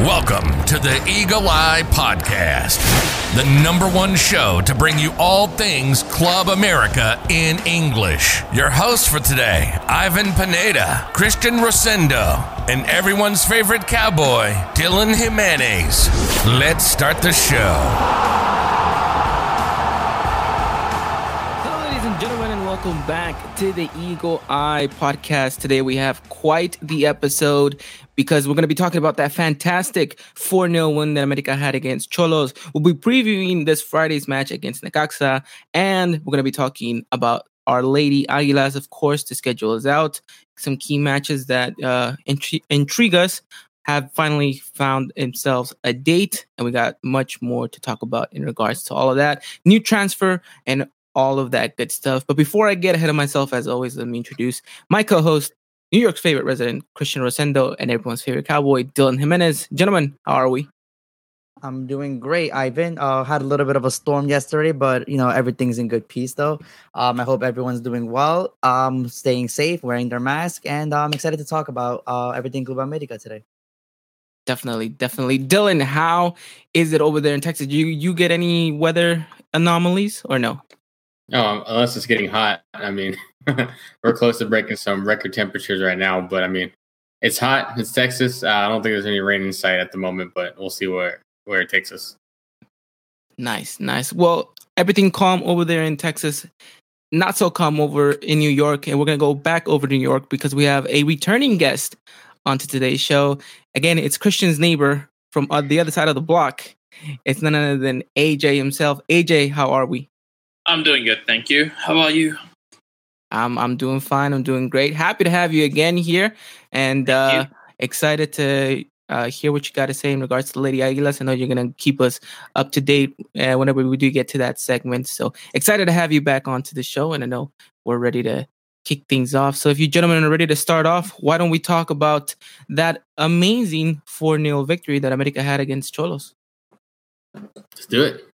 Welcome to the Eagle Eye Podcast, the number one show to bring you all things Club America in English. Your hosts for today, Ivan Pineda, Christian Rosendo, and everyone's favorite cowboy, Dylan Jimenez. Let's start the show. Hello, ladies and gentlemen, and welcome back to the Eagle Eye podcast. Today we have quite the episode because we're going to be talking about that fantastic 4 0 win that America had against Xolos. We'll be previewing this Friday's match against Necaxa, and we're going to be talking about our Lady Aguilas, of course. The schedule is out. Some key matches that uh, intri- intrigue us have finally found themselves a date, and we got much more to talk about in regards to all of that. New transfer and all of that good stuff. But before I get ahead of myself, as always, let me introduce my co host, New York's favorite resident, Christian Rosendo, and everyone's favorite cowboy, Dylan Jimenez. Gentlemen, how are we? I'm doing great, Ivan. Uh, had a little bit of a storm yesterday, but you know everything's in good peace though. Um, I hope everyone's doing well, um, staying safe, wearing their mask, and I'm excited to talk about uh, everything Club America today. Definitely, definitely. Dylan, how is it over there in Texas? Do you you get any weather anomalies or no? Oh, unless it's getting hot. I mean, we're close to breaking some record temperatures right now, but I mean, it's hot. It's Texas. Uh, I don't think there's any rain in sight at the moment, but we'll see where where it takes us. Nice, nice. Well, everything calm over there in Texas. Not so calm over in New York, and we're gonna go back over to New York because we have a returning guest onto today's show. Again, it's Christian's neighbor from uh, the other side of the block. It's none other than AJ himself. AJ, how are we? I'm doing good, thank you. How about you? I'm I'm doing fine. I'm doing great. Happy to have you again here, and uh, excited to uh, hear what you got to say in regards to Lady Aguilas. I know you're gonna keep us up to date uh, whenever we do get to that segment. So excited to have you back onto the show, and I know we're ready to kick things off. So if you gentlemen are ready to start off, why don't we talk about that amazing 4-0 victory that America had against Xolos? Let's do it.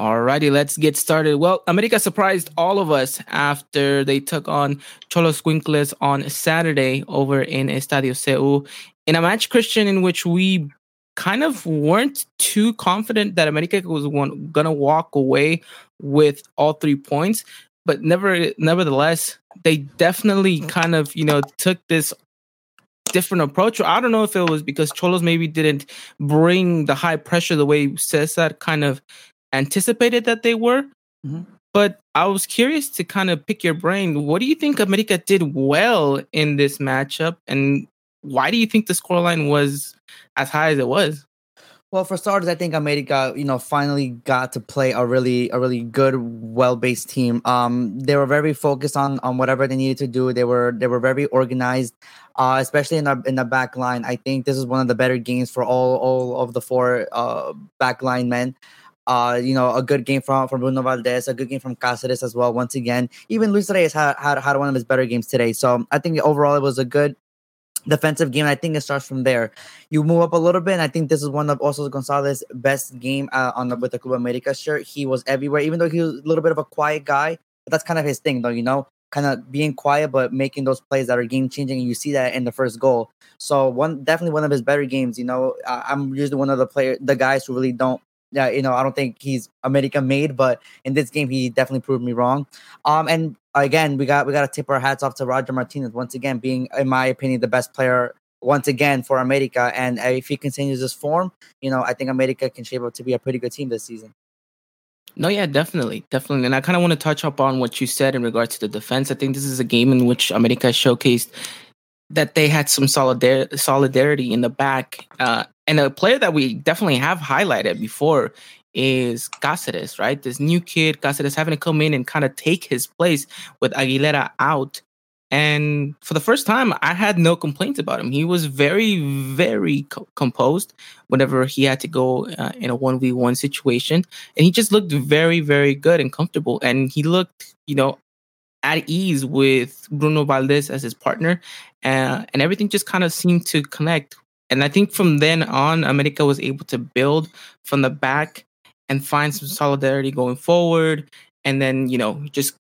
Alrighty, let's get started. Well, America surprised all of us after they took on Xolos Squinkles on Saturday over in Estadio CU in a match, Christian, in which we kind of weren't too confident that America was gonna walk away with all three points. But never, nevertheless, they definitely kind of you know took this different approach. I don't know if it was because Xolos maybe didn't bring the high pressure the way Cesar kind of anticipated that they were. Mhm. But I was curious to kind of pick your brain. What do you think America did well in this matchup, and why do you think the scoreline was as high as it was? Well, for starters, I think America, you know, finally got to play a really, a really good, well-based team. Um, they were very focused on on whatever they needed to do. They were they were very organized, uh, especially in the in the back line. I think this is one of the better games for all all of the four uh back line men. Uh, you know, a good game from from Bruno Valdez, a good game from Cáceres as well. Once again, even Luis Reyes had, had had one of his better games today. So I think overall it was a good defensive game. I think it starts from there. You move up a little bit, and I think this is one of also Gonzalez's best game uh, on the with the Club America shirt. He was everywhere, even though he was a little bit of a quiet guy. But that's kind of his thing, though. You know, kind of being quiet but making those plays that are game changing, and you see that in the first goal. So one definitely one of his better games. You know, I'm usually one of the player, the guys who really don't. Yeah, you know, I don't think he's America made, but in this game, he definitely proved me wrong. Um, and again, we got we got to tip our hats off to Roger Martinez once again, being, in my opinion, the best player once again for America. And uh, if he continues this form, you know, I think America can shape up to be a pretty good team this season. No, yeah, definitely, definitely. And I kind of want to touch up on what you said in regards to the defense. I think this is a game in which America showcased that they had some solidar- solidarity in the back. Uh, and a player that we definitely have highlighted before is Cáceres, right? This new kid, Cáceres, having to come in and kind of take his place with Aguilera out. And for the first time, I had no complaints about him. He was very, very co- composed whenever he had to go uh, in a 1v1 situation. And he just looked very, very good and comfortable. And he looked, you know, at ease with Bruno Valdez as his partner. Uh, and everything just kind of seemed to connect. And I think from then on, America was able to build from the back and find some solidarity going forward. And then, you know, just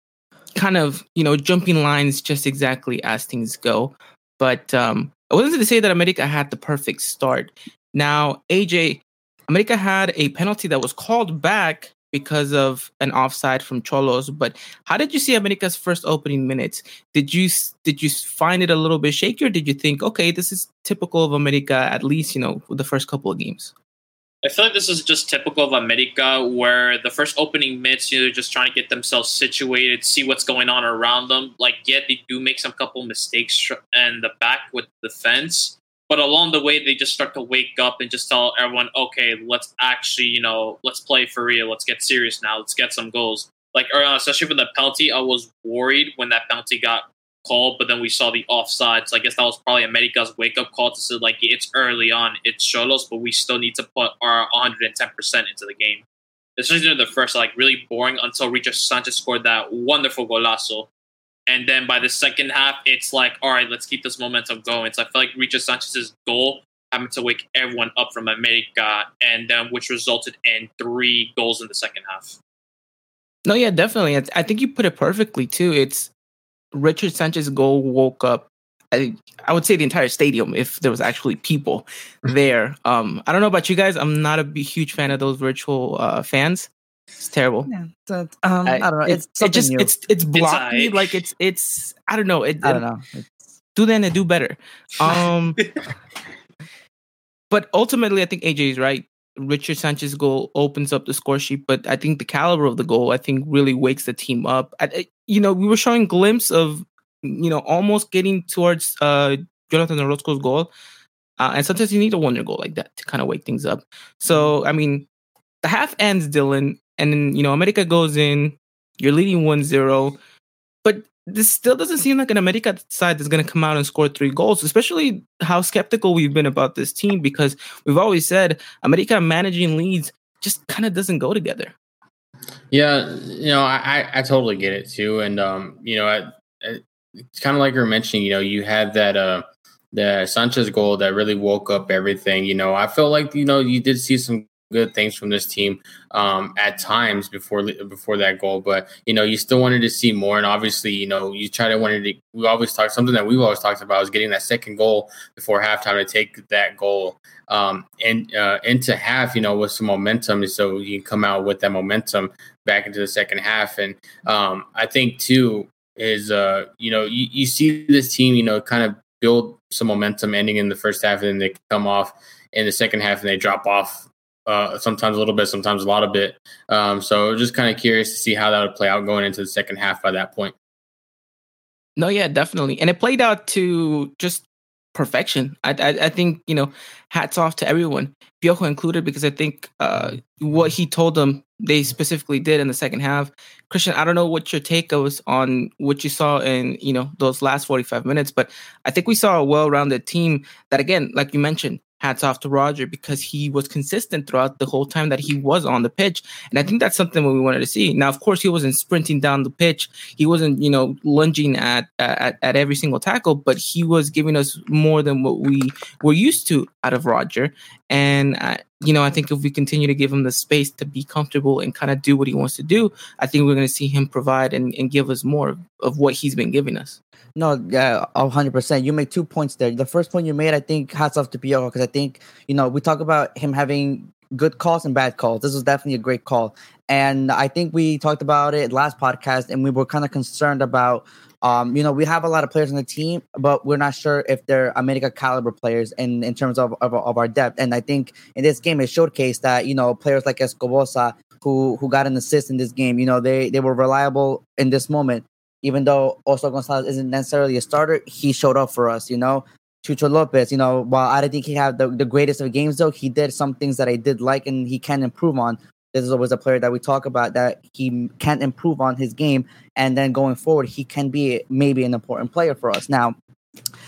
kind of, you know, jumping lines just exactly as things go. But um, I wasn't to say that America had the perfect start. Now, AJ, America had a penalty that was called back because of an offside from Xolos. But how did you see America's first opening minutes? Did you did you find it a little bit shaky, or did you think, okay, this is typical of America? At least you know the first couple of games. I feel like this is just typical of America, where the first opening minutes, you know, they're just trying to get themselves situated, see what's going on around them. Like, yet they do make some couple mistakes in the back with the defense, but along the way, they just start to wake up and just tell everyone, okay, let's actually, you know, let's play for real. Let's get serious now. Let's get some goals. Like, uh, especially for the penalty, I was worried when that penalty got called, but then we saw the offside. So I guess that was probably America's wake up call to say, like, it's early on, it's Xolos, but we still need to put our 110% into the game. Especially in the first, like, really boring until Richard Sanchez scored that wonderful golazo. And then by the second half, it's like, all right, let's keep this momentum going. So I feel like Richard Sanchez's goal happened to wake everyone up from America, and then which resulted in three goals in the second half. No, yeah, definitely. I think you put it perfectly too. It's Richard Sanchez's goal woke up. I, I would say the entire stadium if there was actually people there. Um, I don't know about you guys. I'm not a huge fan of those virtual uh, fans. It's terrible. Yeah, um, I, I, don't know. It's, it just new. it's it's blocked It's like it's it's I don't know. It, I don't know. do then and do better. Um, but ultimately, I think AJ is right. Richard Sanchez goal opens up the score sheet, but I think the caliber of the goal, I think, really wakes the team up. I, you know, we were showing glimpse of, you know, almost getting towards uh, Jonathan Orozco's goal, uh, and sometimes you need a wonder goal like that to kind of wake things up. So, I mean, the half ends, Dylan, and then you know America goes in, you're leading 1-0, but this still doesn't seem like an America side that's going to come out and score three goals, especially how skeptical we've been about this team because we've always said America managing leads just kind of doesn't go together. Yeah, you know, I, I totally get it too. And, um, you know, I, I, it's kind of like you're mentioning, you know, you had that, uh, the Sanchez goal that really woke up everything. You know, I felt like, you know, you did see some good things from this team um, at times before before that goal. But you know, you still wanted to see more, and obviously, you know, you try to wanted to. We always talk something that we've always talked about is getting that second goal before halftime to take that goal um, and uh, into half. You know, with some momentum, so you can come out with that momentum back into the second half. And um, I think too is uh, you know you, you see this team, you know, kind of build some momentum ending in the first half, and then they come off in the second half and they drop off uh, sometimes a little bit, sometimes a lot of bit. Um, so just kind of curious to see how that would play out going into the second half by that point. No, yeah, definitely, and it played out to just perfection. I, I, I think you know, hats off to everyone, Piojo included, because I think uh, what he told them they specifically did in the second half. Christian, I don't know what your take was on what you saw in you know those last forty five minutes, but I think we saw a well rounded team that, again, like you mentioned, hats off to Roger because he was consistent throughout the whole time that he was on the pitch. And I think that's something we wanted to see. Now, of course, he wasn't sprinting down the pitch. He wasn't, you know, lunging at, at, at every single tackle, but he was giving us more than what we were used to out of Roger. And, uh, you know, I think if we continue to give him the space to be comfortable and kind of do what he wants to do, I think we're going to see him provide and, and give us more of what he's been giving us. No, yeah, hundred percent. You make two points there. The first point you made, I think, hats off to Piojo because I think you know we talk about him having good calls and bad calls. This was definitely a great call, and I think we talked about it last podcast, and we were kind of concerned about. Um, you know, we have a lot of players on the team, but we're not sure if they're America caliber players in, in terms of, of, of our depth. And I think in this game, it showcased that, you know, players like Escoboza, who who got an assist in this game, you know, they they were reliable in this moment even though Oso Gonzalez isn't necessarily a starter, he showed up for us, you know. Chucho Lopez, you know, while I didn't think he had the, the greatest of games, though, he did some things that I did like and he can improve on. This is always a player that we talk about that he can improve on his game. And then going forward, he can be maybe an important player for us. Now,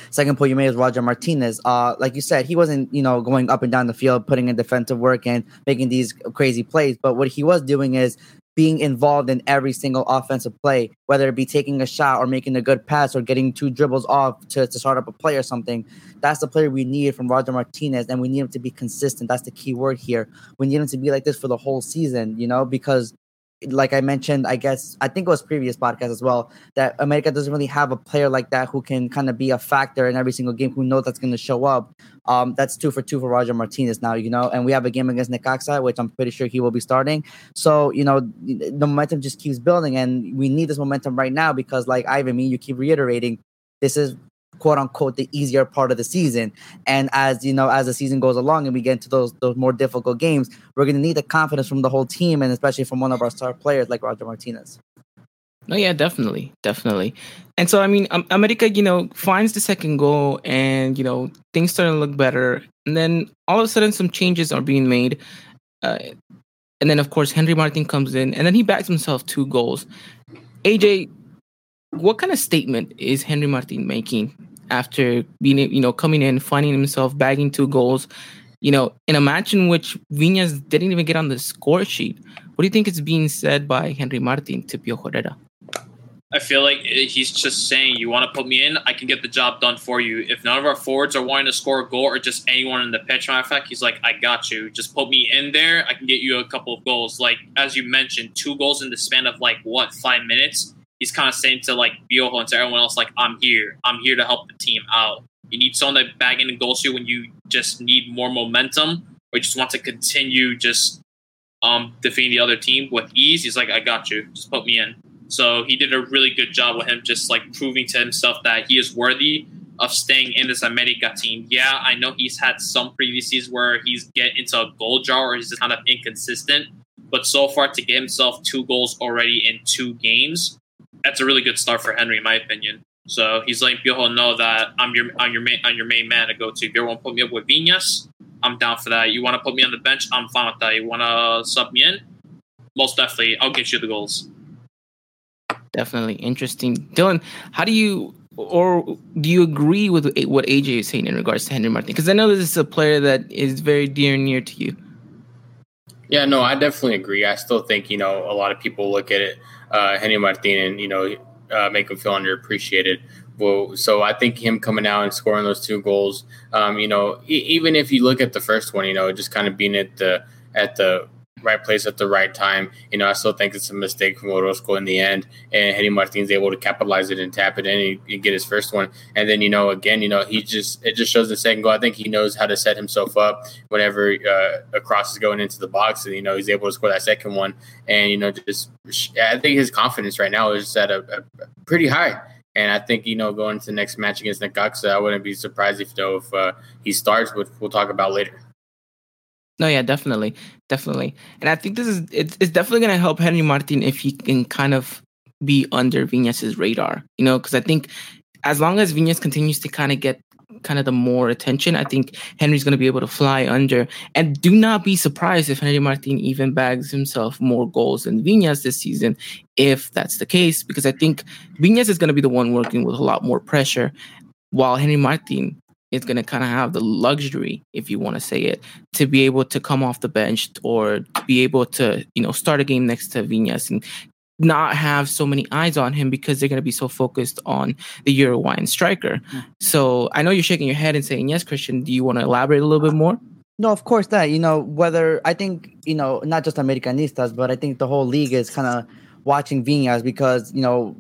Second point you made is Roger Martinez. Uh, like you said, he wasn't, you know, going up and down the field, putting in defensive work and making these crazy plays. But what he was doing is being involved in every single offensive play, whether it be taking a shot or making a good pass or getting two dribbles off to, to start up a play or something. That's the player we need from Roger Martinez, and we need him to be consistent. That's the key word here. We need him to be like this for the whole season, you know, because like I mentioned, I guess I think it was previous podcast as well that America doesn't really have a player like that who can kind of be a factor in every single game, who knows that's going to show up. Um, that's two for two for Roger Martinez now, you know, and we have a game against Necaxa, which I'm pretty sure he will be starting. So you know, the momentum just keeps building, and we need this momentum right now because, like Ivan, me, you keep reiterating, this is quote unquote the easier part of the season. And as you know, as the season goes along and we get into those those more difficult games, we're gonna need the confidence from the whole team and especially from one of our star players like Roger Martinez. No, yeah, definitely, definitely. And so, I mean, America, you know, finds the second goal, and you know, things start to look better. And then all of a sudden, some changes are being made. Uh, and then, of course, Henry Martin comes in, and then he backs himself two goals. AJ, what kind of statement is Henry Martin making after being, you know, coming in, finding himself bagging two goals, you know, in a match in which Viñas didn't even get on the score sheet? What do you think is being said by Henry Martin to Piojo Herrera? I feel like he's just saying, "You want to put me in? I can get the job done for you." If none of our forwards are wanting to score a goal, or just anyone in the pitch, matter of fact, he's like, "I got you. Just put me in there. I can get you a couple of goals." Like as you mentioned, two goals in the span of like what five minutes. He's kind of saying to like Piojo and to everyone else, like, "I'm here. I'm here to help the team out." You need someone to bag in and goals you when you just need more momentum, or just want to continue just um defeating the other team with ease. He's like, "I got you. Just put me in." So he did a really good job with him, just like proving to himself that he is worthy of staying in this America team. Yeah, I know he's had some previous seasons where he's get into a goal jar or he's just kind of inconsistent, but so far to get himself two goals already in two games, that's a really good start for Henry, in my opinion. So he's letting Piojo know that I'm your I'm your main I'm your main man to go to. If you want to put me up with Viñas, I'm down for that. You want to put me on the bench, I'm fine with that. You want to sub me in, most definitely, I'll get you the goals definitely interesting. Dylan, how do you or do you agree with what AJ is saying in regards to Henry Martin? Because I know this is a player that is very dear and near to you. Yeah, no, I definitely agree. I still think you know a lot of people look at it, uh, Henry Martin, and you know uh, make him feel underappreciated. Well, so I think him coming out and scoring those two goals, um, you know, e- even if you look at the first one, you know, just kind of being at the at the right place at the right time. You know, I still think it's a mistake from Orozco in the end, and Henry Martin's able to capitalize it and tap it in and get his first one. And then, you know, again, you know, he just it just shows the second goal. I think he knows how to set himself up whenever uh, a cross is going into the box, and you know, he's able to score that second one. And you know, just I think his confidence right now is at a, a pretty high. And I think you know going to the next match against Necaxa, I wouldn't be surprised if though if uh, he starts, which we'll talk about later. No, yeah, definitely, definitely, and I think this is it's, it's definitely going to help Henry Martin if he can kind of be under Viñas's radar, you know, because I think as long as Viñas continues to kind of get kind of the more attention, I think Henry's going to be able to fly under. And do not be surprised if Henry Martin even bags himself more goals than Viñas this season, if that's the case, because I think Viñas is going to be the one working with a lot more pressure, while Henry Martin is going to kind of have the luxury, if you want to say it, to be able to come off the bench or be able to, you know, start a game next to Viñas and not have so many eyes on him because they're going to be so focused on the Uruguayan striker. Mm-hmm. So I know you're shaking your head and saying, yes, Christian, do you want to elaborate a little bit more? No, of course that. You know, whether I think, you know, not just Americanistas, but I think the whole league is kind of watching Viñas because, you know,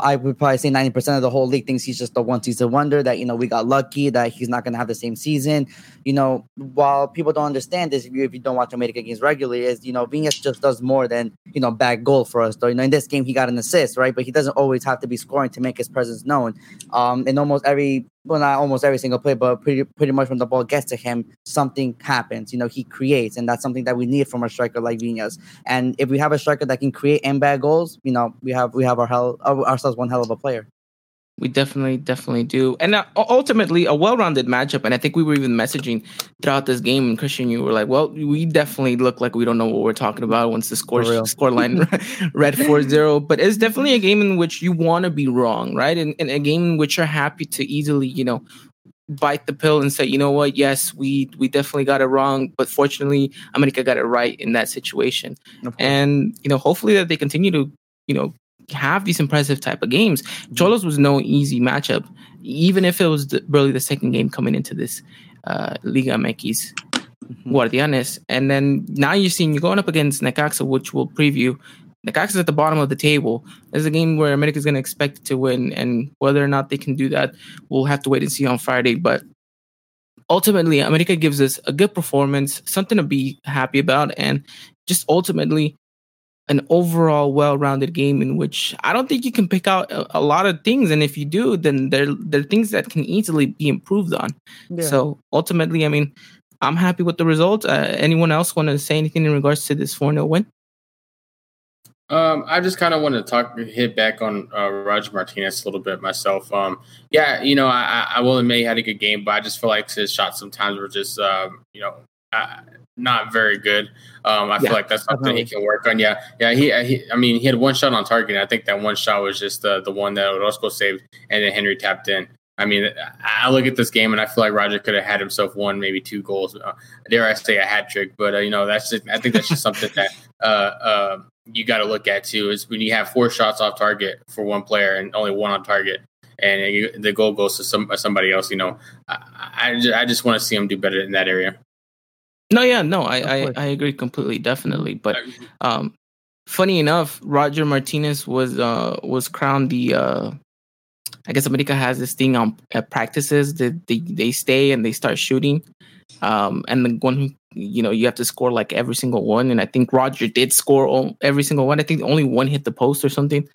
I would probably say 90% of the whole league thinks he's just a one season wonder, that, you know, we got lucky, that he's not going to have the same season. You know, while people don't understand this, if you, if you don't watch America games regularly, is, you know, Viñas just does more than, you know, bag goal for us. Though, you know, in this game, he got an assist, right? But he doesn't always have to be scoring to make his presence known. Um, in almost every well, not almost every single play, but pretty pretty much when the ball gets to him, something happens. You know, he creates, and that's something that we need from a striker like Viñas. And if we have a striker that can create and bag goals, you know, we have we have our hell ourselves one hell of a player. We definitely, definitely do. And uh, ultimately, a well rounded matchup. And I think we were even messaging throughout this game. And Christian, you were like, well, we definitely look like we don't know what we're talking about once the score, score line read 4 0. But it's definitely a game in which you want to be wrong, right? And, and a game in which you're happy to easily, you know, bite the pill and say, you know what, yes, we we definitely got it wrong, but fortunately, America got it right in that situation. And you know, hopefully that they continue to you know have these impressive type of games. Xolos was no easy matchup, even if it was the, really the second game coming into this uh, Liga MX. mm-hmm. Guardianes. And then now you're seeing you're going up against Necaxa, which we'll preview. Necaxa's at the bottom of the table. There's a game where America's going to expect to win, and whether or not they can do that, we'll have to wait and see on Friday. But ultimately, America gives us a good performance, something to be happy about, and just ultimately an overall well-rounded game in which I don't think you can pick out a, a, lot of things, and if you do, then there there are things that can easily be improved on. Yeah. So ultimately, I mean, I'm happy with the result. Uh, anyone else want to say anything in regards to this 4 0 win? Um, I just kind of want to talk, hit back on uh, Roger Martinez a little bit myself. Um, yeah, you know, I, I will admit he had a good game, but I just feel like his shots sometimes were just, um, you know, uh, not very good. Um, I yeah, feel like that's something definitely. he can work on. Yeah, yeah. He, he, I mean, he had one shot on target. I think that one shot was just the the one that Orozco saved, and then Henry tapped in. I mean, I look at this game and I feel like Roger could have had himself one, maybe two goals. Uh, dare I say a hat trick? But uh, you know, that's just, I think that's just something that uh, uh you got to look at too. Is when you have four shots off target for one player and only one on target, and you, the goal goes to some somebody else. You know, I, I just, I just want to see him do better in that area. No, yeah, no, I, I, I agree completely, definitely. But um, funny enough, Roger Martinez was uh was crowned the uh I guess America has this thing on uh, practices that they, they stay and they start shooting. Um, and the one who, you know, you have to score like every single one. And I think Roger did score all, every single one. I think only one hit the post or something.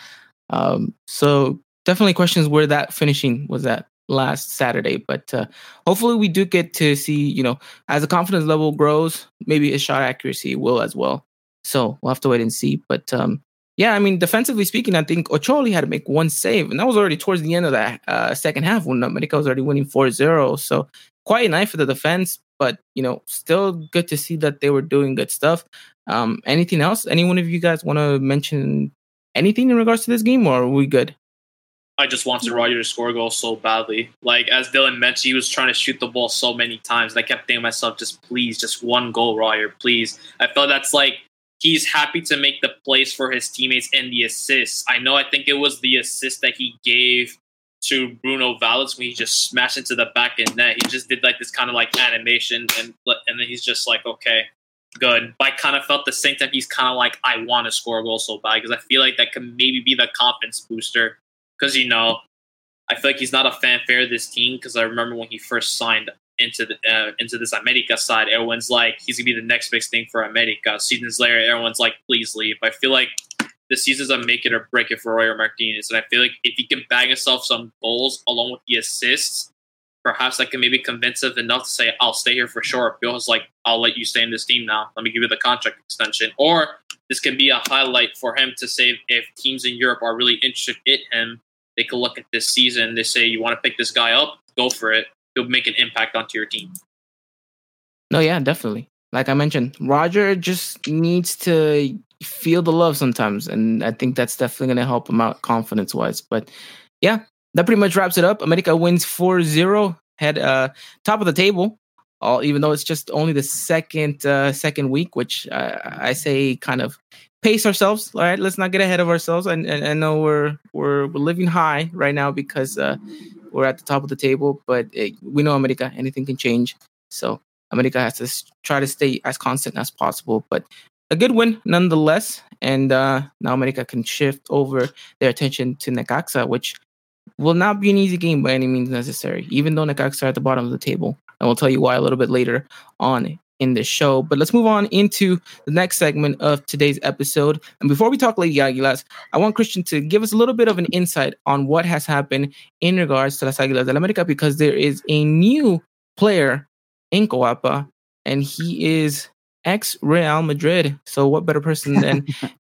Um, so definitely questions where that finishing was at last Saturday. But uh, hopefully we do get to see, you know, as the confidence level grows, maybe his shot accuracy will as well. So we'll have to wait and see. But um, yeah, I mean, defensively speaking, I think Ochoa had to make one save, and that was already towards the end of that uh, second half when America was already winning 4-0. So quite a night for the defense, but you know, still good to see that they were doing good stuff. Um, anything else? Any one of you guys want to mention anything in regards to this game, or are we good? I just wanted Roger to score a goal so badly. Like as Dylan mentioned, he was trying to shoot the ball so many times, and I kept thinking to myself, just please, just one goal, Roger, please. I felt that's like he's happy to make the plays for his teammates and the assists. I know, I think it was the assist that he gave to Bruno Valdez when he just smashed into the back end net. He just did like this kind of like animation, and and then he's just like, okay, good. But I kind of felt the same time he's kind of like, I want to score a goal so bad because I feel like that could maybe be the confidence booster. Because you know, I feel like he's not a fanfare of this team because I remember when he first signed into the uh, into this America side, everyone's like he's gonna be the next big thing for America. Seasons later, everyone's like, please leave. I feel like the season's a make it or break it for Roger Martinez, and I feel like if he can bag himself some goals along with the assists, perhaps that can maybe convince him enough to say, "I'll stay here for sure." Bill's like, "I'll let you stay in this team now. Let me give you the contract extension," or this can be a highlight for him to say if teams in Europe are really interested in him, they can look at this season. They say, "You want to pick this guy up? Go for it." he'll make an impact onto your team. No, yeah, definitely. Like I mentioned, Roger just needs to feel the love sometimes, and I think that's definitely going to help him out confidence wise. But yeah, that pretty much wraps it up. America wins 4-0, head uh, top of the table. All even though it's just only the second uh, second week, which uh, I say kind of pace ourselves. All right, let's not get ahead of ourselves. And I, I, know we're, we're we're living high right now because uh, we're at the top of the table, but it, we know America, anything can change. So America has to try to stay as constant as possible. But a good win nonetheless. And uh, now America can shift over their attention to Necaxa, which will not be an easy game by any means necessary, even though Necaxa are at the bottom of the table. And we'll tell you why a little bit later on in the show. But let's move on into the next segment of today's episode. And before we talk Lady Aguilas, I want Christian to give us a little bit of an insight on what has happened in regards to Las Aguilas del America because there is a new player in Coapa and he is ex Real Madrid. So what better person than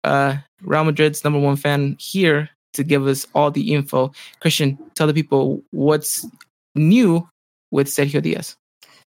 uh, Real Madrid's number one fan here to give us all the info. Christian, tell the people what's new with Sergio Diaz.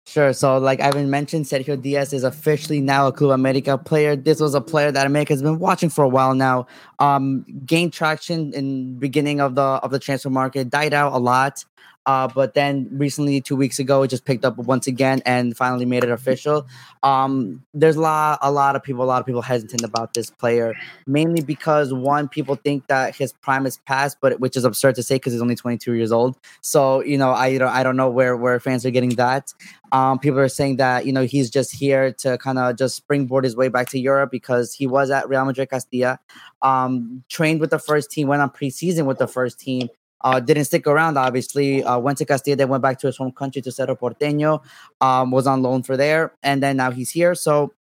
Sure. So, like Ivan mentioned, Sergio Diaz is officially now a Club America player. This was a player that America has been watching for a while now. Um, gained traction in beginning of the of the transfer market, died out a lot. Uh, but then recently, two weeks ago, it just picked up once again and finally made it official. Um, there's a lot, a lot of people, a lot of people hesitant about this player, mainly because one, people think that his prime is past, but which is absurd to say because he's only 22 years old. So you know, I don't, I don't know where where fans are getting that. Um, people are saying that you know he's just here to kind of just springboard his way back to Europe because he was at Real Madrid Castilla, um, trained with the first team, went on preseason with the first team, uh, didn't stick around, obviously. Uh, went to Castilla, then went back to his home country to Cerro Porteño. Um, was on loan for there, and then now he's here. So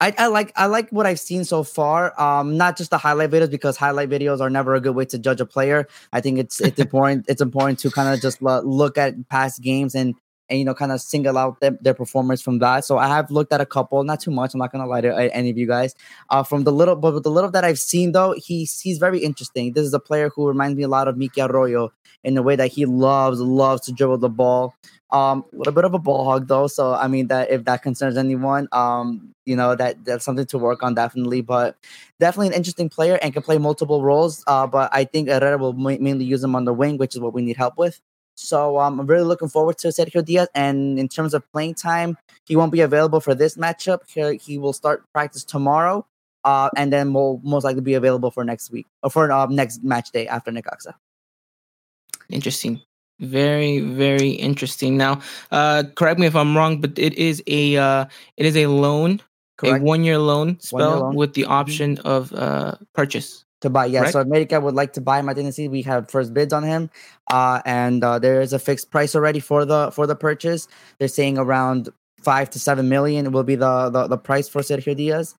I, I, like I like what I've seen so far. Um, not just the highlight videos because highlight videos are never a good way to judge a player. I think it's it's important it's important to kind of just look at past games and and you know kind of single out their performance from that. So I have looked at a couple, not too much. I'm not gonna lie to any of you guys. Uh, from the little, but with the little that I've seen though, he's he's very interesting. This is a player who reminds me a lot of Miki Arroyo in the way that he loves loves to dribble the ball. Um, a little bit of a ball hog though, so I mean that if that concerns anyone, um, you know that that's something to work on definitely. But definitely an interesting player and can play multiple roles. Uh, but I think Herrera will mainly use him on the wing, which is what we need help with. So um, I'm really looking forward to Sergio Diaz. And in terms of playing time, he won't be available for this matchup. He, he will start practice tomorrow, uh, and then will most likely be available for next week or for uh, next match day after Necaxa. Interesting. Very, very interesting. Now, uh, correct me if I'm wrong, but it is a uh, it is a loan, Correct. a one year loan spell loan. with the mm-hmm. option of uh, purchase to buy. Yeah, so America would like to buy Martinez. We have first bids on him, uh, and uh, there is a fixed price already for the for the purchase. They're saying around five to seven million will be the the, the price for Sergio Diaz.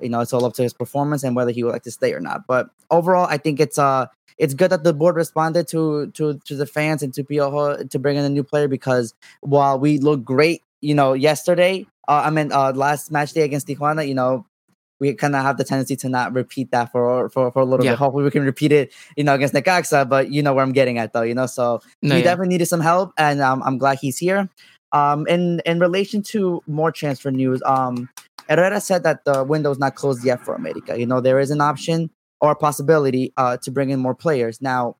You know, it's all up to his performance and whether he would like to stay or not. But overall, I think it's uh it's good that the board responded to to to the fans and to Piojo to bring in a new player because while we look great, you know, yesterday, uh, I mean, uh, last match day against Tijuana, you know, we kind of have the tendency to not repeat that for for, for a little yeah. bit. Hopefully, we can repeat it, you know, against Necaxa. But you know where I'm getting at, though. You know, so no, he yeah. definitely needed some help, and um, I'm glad he's here. Um, in in relation to more transfer news, um, Herrera said that the window is not closed yet for America. You know, there is an option or a possibility uh, to bring in more players. Now,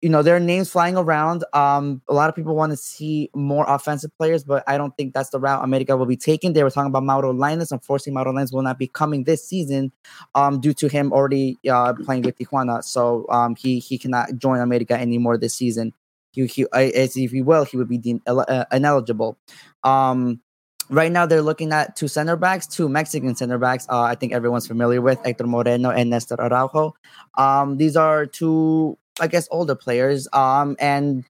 you know, there are names flying around. Um, a lot of people want to see more offensive players, but I don't think that's the route America will be taking. They were talking about Mauro Lainez. Unfortunately, Mauro Lainez will not be coming this season um, due to him already uh, playing with Tijuana. So um, he he cannot join America anymore this season. He, he as if he will, he would be deemed uh, ineligible. Um, right now, they're looking at two center backs, two Mexican center backs. Uh, I think everyone's familiar with Hector Moreno and Nestor Araujo. Um, these are two I guess older players. Um, and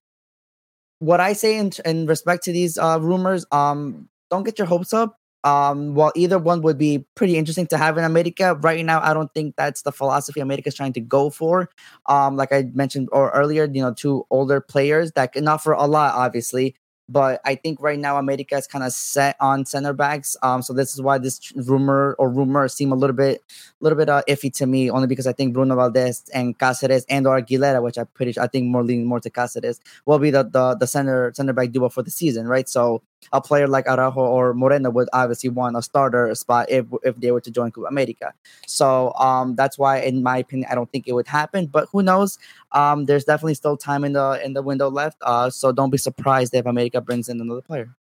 what I say in, in respect to these uh, rumors, um, don't get your hopes up. Um, while either one would be pretty interesting to have in America, right now I don't think that's the philosophy America is trying to go for. Um, like I mentioned or earlier, you know, two older players that can offer a lot, obviously, but I think right now America is kind of set on center backs. Um, so this is why this rumor or rumor seem a little bit, a little bit uh, iffy to me, only because I think Bruno Valdez and Cáceres and or Aguilera, which I pretty, I think more leaning more to Cáceres, will be the, the the center center back duo for the season, right? So a player like Araujo or Moreno would obviously want a starter spot if if they were to join Copa America. So um, that's why, in my opinion, I don't think it would happen. But who knows? Um, there's definitely still time in the in the window left. Uh, so don't be surprised if America brings in another player.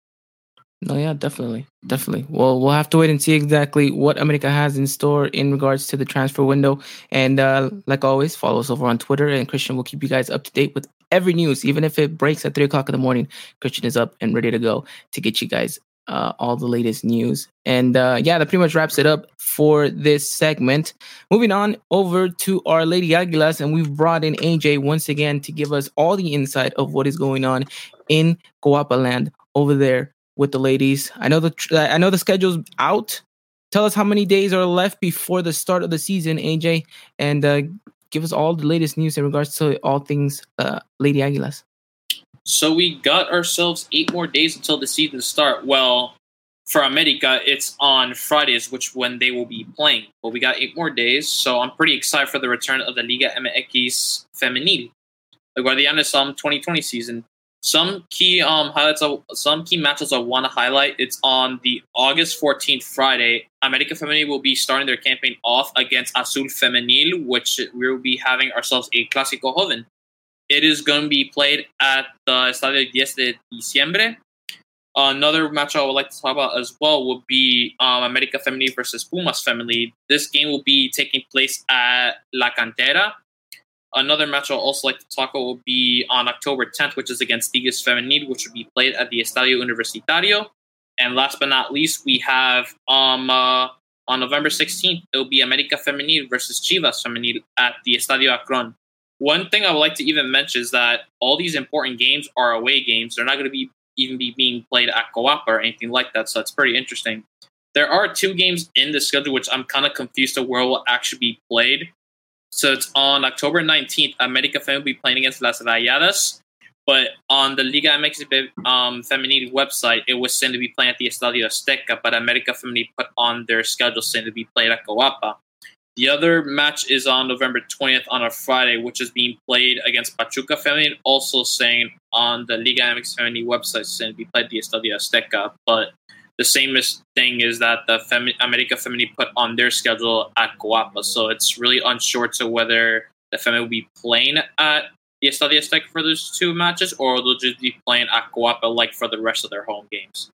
No, yeah, definitely, definitely. Well, we'll have to wait and see exactly what America has in store in regards to the transfer window. And uh, like always, follow us over on Twitter, and Christian will keep you guys up to date with every news, even if it breaks at three o'clock in the morning. Christian is up and ready to go to get you guys uh, all the latest news. And uh, yeah, that pretty much wraps it up for this segment. Moving on over to our Lady Aguilas, and we've brought in AJ once again to give us all the insight of what is going on in Coapa land over there with the ladies. I know the I know the schedule's out. Tell us how many days are left before the start of the season, AJ, and uh, give us all the latest news in regards to all things uh, Lady Aguilas. So we got ourselves eight more days until the season start. Well, for America, it's on Fridays, which when they will be playing. But we got eight more days, so I'm pretty excited for the return of the Liga MX Femenil. The Guardianes um 2020 season some key um, highlights of some key matches I want to highlight. It's on the August 14th Friday. America Femenil will be starting their campaign off against Azul Femenil, which we will be having ourselves a Clásico Joven. it is going to be played at the Estadio 10 de Diciembre. Another match I would like to talk about as well would be um, America Femenil versus Pumas Femenil. This game will be taking place at La Cantera. Another match I'll also like to talk about will be on October 10th, which is against Tigres Femenil, which will be played at the Estadio Universitario. And last but not least, we have um, uh, on November 16th, it will be America Femenil versus Chivas Femenil at the Estadio Akron. One thing I would like to even mention is that all these important games are away games. They're not going to be even be being played at Coapa or anything like that. So it's pretty interesting. There are two games in the schedule which I'm kind of confused of where will actually be played. So it's on October 19th, America Femenil will be playing against Las Rayadas. But on the Liga MX um, Femenil website, it was said to be playing at the Estadio Azteca, but America Femenil put on their schedule saying to be played at Coapa. The other match is on November 20th on a Friday, which is being played against Pachuca Femenil, also saying on the Liga MX Femenil website saying to be played at the Estadio Azteca. But the same thing is that the Femi- America Femini put on their schedule at Coapa. So it's really unsure to whether the Femenil will be playing at the Estadio Azteca for those two matches, or they'll just be playing at Coapa like for the rest of their home games.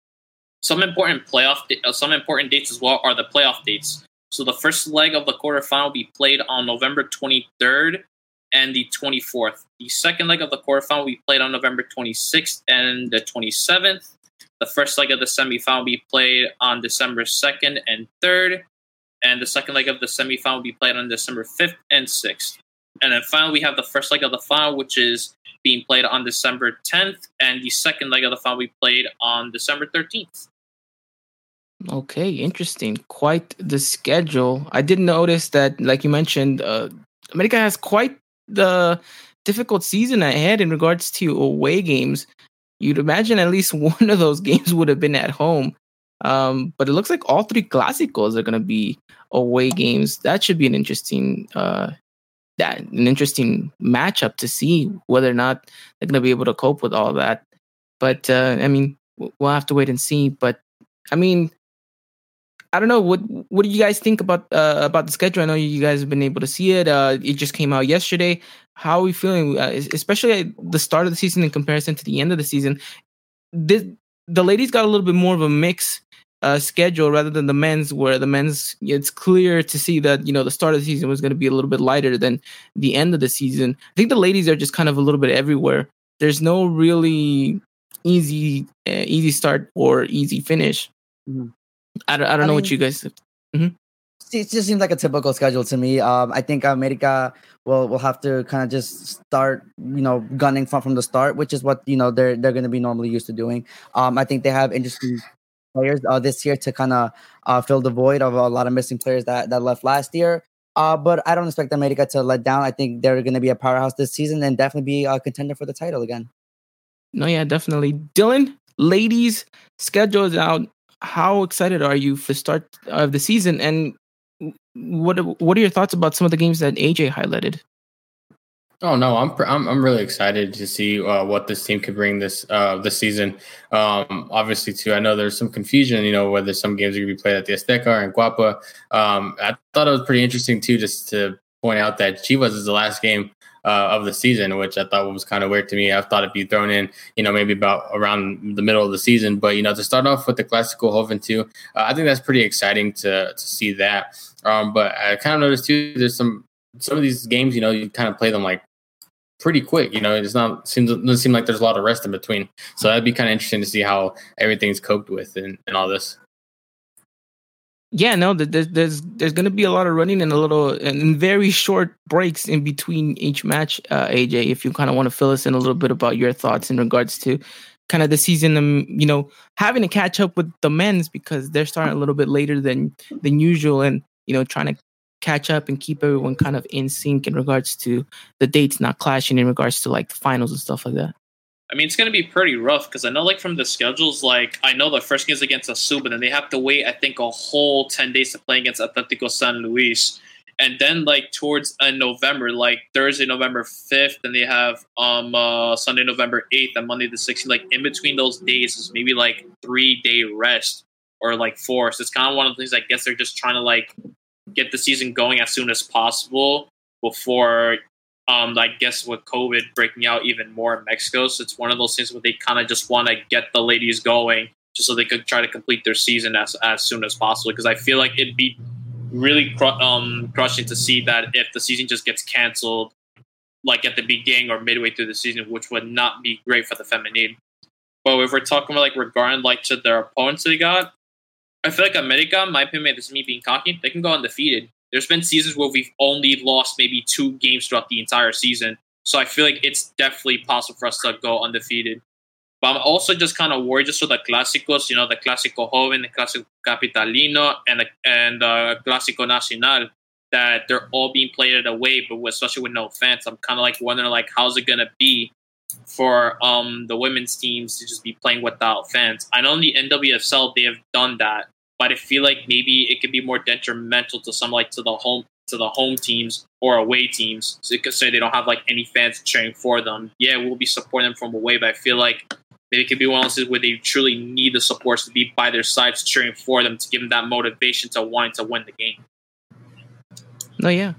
Some important playoff, uh, some important dates as well are the playoff dates. So the first leg of the quarterfinal will be played on November 23rd and the 24th. The second leg of the quarterfinal will be played on November 26th and the 27th. The first leg of the semifinal will be played on December 2nd and 3rd. And the second leg of the semifinal will be played on December 5th and 6th. And then finally, we have the first leg of the final, which is being played on December 10th. And the second leg of the final will be played on December 13th. Okay, interesting. Quite the schedule. I did notice that, like you mentioned, uh, America has quite the difficult season ahead in regards to away games. You'd imagine at least one of those games would have been at home. Um, but it looks like all three clásicos are going to be away games. That should be an interesting, uh, that an interesting matchup to see whether or not they're going to be able to cope with all that. But uh, I mean, we'll have to wait and see. But I mean, I don't know what what do you guys think about uh, about the schedule? I know you guys have been able to see it. Uh, it just came out yesterday. How are we feeling, uh, especially at the start of the season in comparison to the end of the season? This, the ladies got a little bit more of a mix uh, schedule rather than the men's, where the men's it's clear to see that you know the start of the season was going to be a little bit lighter than the end of the season. I think the ladies are just kind of a little bit everywhere. There's no really easy uh, easy start or easy finish. Mm-hmm. I don't, I don't I know mean, what you guys. Mm-hmm. It just seems like a typical schedule to me. Um, I think America will will have to kind of just start, you know, gunning from from the start, which is what you know they're they're going to be normally used to doing. Um, I think they have interesting players uh, this year to kind of uh, fill the void of a lot of missing players that that left last year. Uh, but I don't expect America to let down. I think they're going to be a powerhouse this season and definitely be a contender for the title again. No, yeah, definitely. Dylan, ladies, schedule is out how excited are you for start of the season? And what what are your thoughts about some of the games that AJ highlighted? Oh no, I'm I'm I'm really excited to see uh, what this team could bring this uh, this season. Um, obviously, too, I know there's some confusion, you know, whether some games are going to be played at the Azteca and Coapa. Um, I thought it was pretty interesting too, just to point out that Chivas is the last game uh, of the season, which I thought was kind of weird to me. I thought it'd be thrown in, you know, maybe about around the middle of the season. But you know, to start off with the Clásico Joven too, uh, I think that's pretty exciting to to see that. Um, but I kind of noticed too, there's some some of these games, you know, you kind of play them like pretty quick. You know, it's not seems doesn't seem like there's a lot of rest in between. So that'd be kind of interesting to see how everything's coped with and, and all this yeah, no, there's there's there's going to be a lot of running and a little and very short breaks in between each match. Uh, AJ, if you kind of want to fill us in a little bit about your thoughts in regards to kind of the season, um, you know, having to catch up with the men's because they're starting a little bit later than than usual, and you know, trying to catch up and keep everyone kind of in sync in regards to the dates not clashing in regards to like the finals and stuff like that. I mean, it's going to be pretty rough because I know, like, from the schedules, like, I know the first game is against Asu, but then they have to wait, I think, a whole 10 days to play against Atletico San Luis. And then, like, towards uh, November, like, Thursday, November 5th, and they have um uh, Sunday, November 8th, and Monday, the 16th. Like, in between those days is maybe, like, three day rest or, like, four. So it's kind of one of the things I guess they're just trying to, like, get the season going as soon as possible before Um, I guess with COVID breaking out even more in Mexico, so it's one of those things where they kind of just want to get the ladies going, just so they could try to complete their season as as soon as possible. Because I feel like it'd be really cr- um, crushing to see that if the season just gets canceled, like at the beginning or midway through the season, which would not be great for the feminine. But if we're talking about like regarding like to their opponents they got, I feel like America, my opinion, this is me being cocky, they can go undefeated. There's been seasons where we've only lost maybe two games throughout the entire season. So I feel like it's definitely possible for us to go undefeated. But I'm also just kind of worried just for the clásicos, you know, the Clásico Joven, the Clásico Capitalino, and the and Clásico Nacional, that they're all being played away, but especially with no fans. I'm kind of like wondering, like, how's it gonna be for um the women's teams to just be playing without fans? I know in the NWSL they have done that, but I feel like maybe it could be more detrimental to some like to the home to the home teams or away teams because say they don't have like any fans cheering for them. Yeah, we'll be supporting them from away, but I feel like maybe it could be one of those where they truly need the supports to be by their sides cheering for them to give them that motivation to wanting to win the game. No, yeah,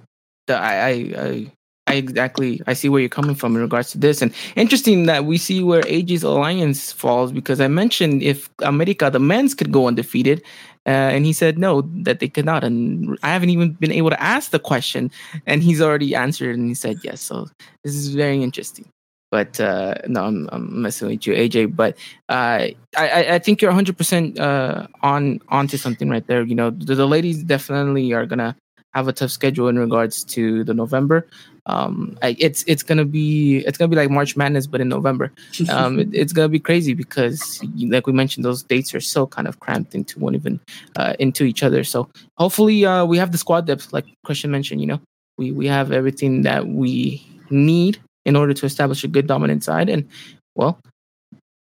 I, I, I, I exactly. I see where you're coming from in regards to this, and interesting that we see where AJ's alliance falls because I mentioned if America, the men's could go undefeated, uh, and he said no, that they could not. And I haven't even been able to ask the question, and he's already answered, and he said yes. So this is very interesting. But uh, no, I'm, I'm messing with you, AJ. But uh, I, I think you're 100 percent uh, on onto something right there. You know, the, the ladies definitely are gonna have a tough schedule in regards to the November. Um, I, it's it's gonna be it's gonna be like March Madness, but in November. Um, it, it's gonna be crazy because, like we mentioned, those dates are so kind of cramped into one even uh, into each other. So hopefully, uh, we have the squad depth, like Christian mentioned. You know, we we have everything that we need in order to establish a good dominant side, and well,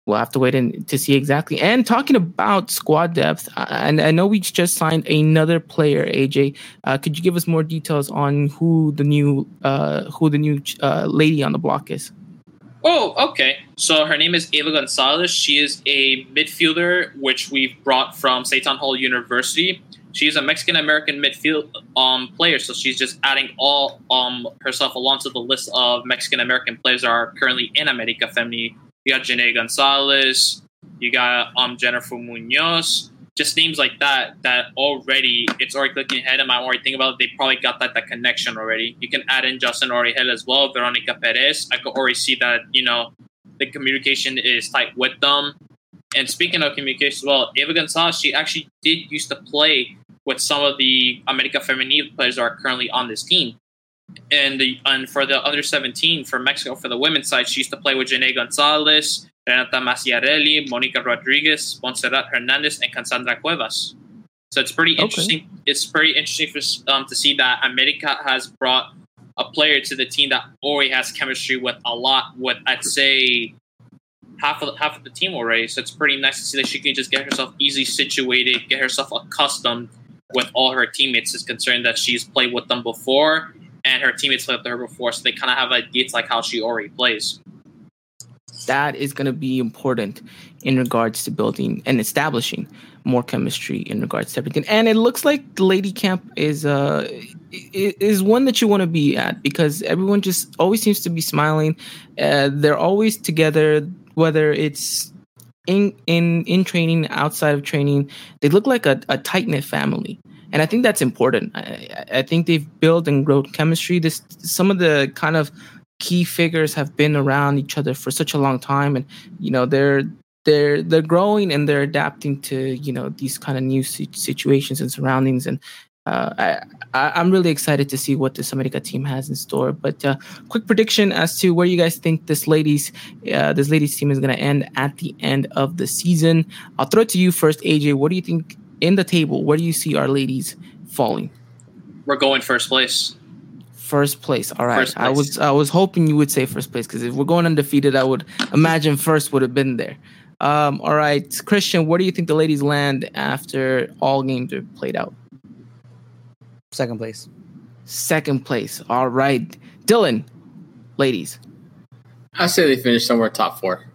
we'll have to wait and to see exactly. And talking about squad depth, uh, and I know we just signed another player. AJ, uh, could you give us more details on who the new uh, who the new uh, lady on the block is? Oh, okay. So her name is Eva Gonzalez. She is a midfielder, which we've brought from Seton Hall University. She's a Mexican American midfield um, player, so she's just adding all um, herself along to the list of Mexican American players that are currently in America Femenil you got Janae Gonzalez. You got um Jennifer Munoz. Just names like that that already it's already clicking ahead. And I already think about it, they probably got that that connection already. You can add in Justin Orihel as well, Veronica Perez. I could already see that you know the communication is tight with them. And speaking of communication as well, Eva Gonzalez, she actually did used to play with some of the America Femenil players that are currently on this team and the and for the under 17 for Mexico for the women's side, she used to play with Janae Gonzalez, Renata Masciarelli, Monica Rodriguez, Montserrat Hernandez, and Cassandra Cuevas. So it's pretty interesting. Okay. It's pretty interesting for, um, to see that America has brought a player to the team that already has chemistry with a lot. With I'd say half of half of the team already. So it's pretty nice to see that she can just get herself easily situated, get herself accustomed with all her teammates. Is concerned that she's played with them before and her teammates played with her before, so they kind of have ideas like how she already plays. That is going to be important in regards to building and establishing more chemistry in regards to everything. And it looks like the lady camp is uh is one that you want to be at because everyone just always seems to be smiling. Uh, they're always together, whether it's in in in training, outside of training. They look like a, a tight knit family and I think that's important. I, I think they've built and grown chemistry. This some of the kind of key figures have been around each other for such a long time, and you know they're they're they're growing and they're adapting to you know these kind of new situations and surroundings. And uh, I, am really excited to see what the America team has in store. But uh, quick prediction as to where you guys think this ladies uh, this ladies team is going to end at the end of the season. I'll throw it to you first, AJ. What do you think in the table, where do you see our ladies falling? We're going first place. First place. All right. Place. I was I was hoping you would say first place because if we're going undefeated, I would imagine first would have been there. Um, all right, Christian, where do you think the ladies land after all games are played out? Second place. Second place. All right, Dylan, ladies. I say they finish somewhere top four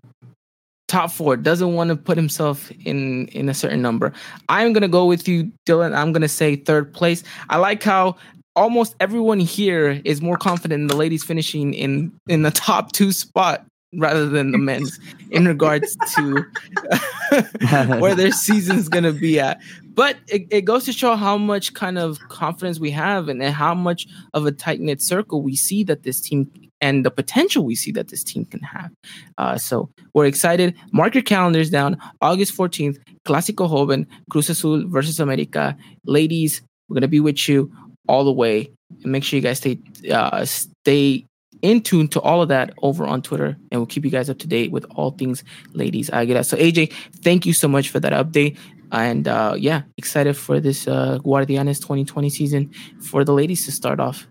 top four, doesn't want to put himself in in a certain number. I'm gonna go with you, Dylan. I'm gonna say third place. I like how almost everyone here is more confident in the ladies finishing in in the top two spot rather than the men's in regards to where their season's gonna be at. But it, it goes to show how much kind of confidence we have and how much of a tight knit circle we see that this team and the potential we see that this team can have. Uh, so we're excited. Mark your calendars down. August 14th, Clásico Joven, Cruz Azul versus America. Ladies, we're gonna be with you all the way. And make sure you guys stay uh, stay in tune to all of that over on Twitter, and we'll keep you guys up to date with all things ladies Águilas. So AJ, thank you so much for that update. And uh, yeah, excited for this uh, Guardianes 2020 season for the ladies to start off.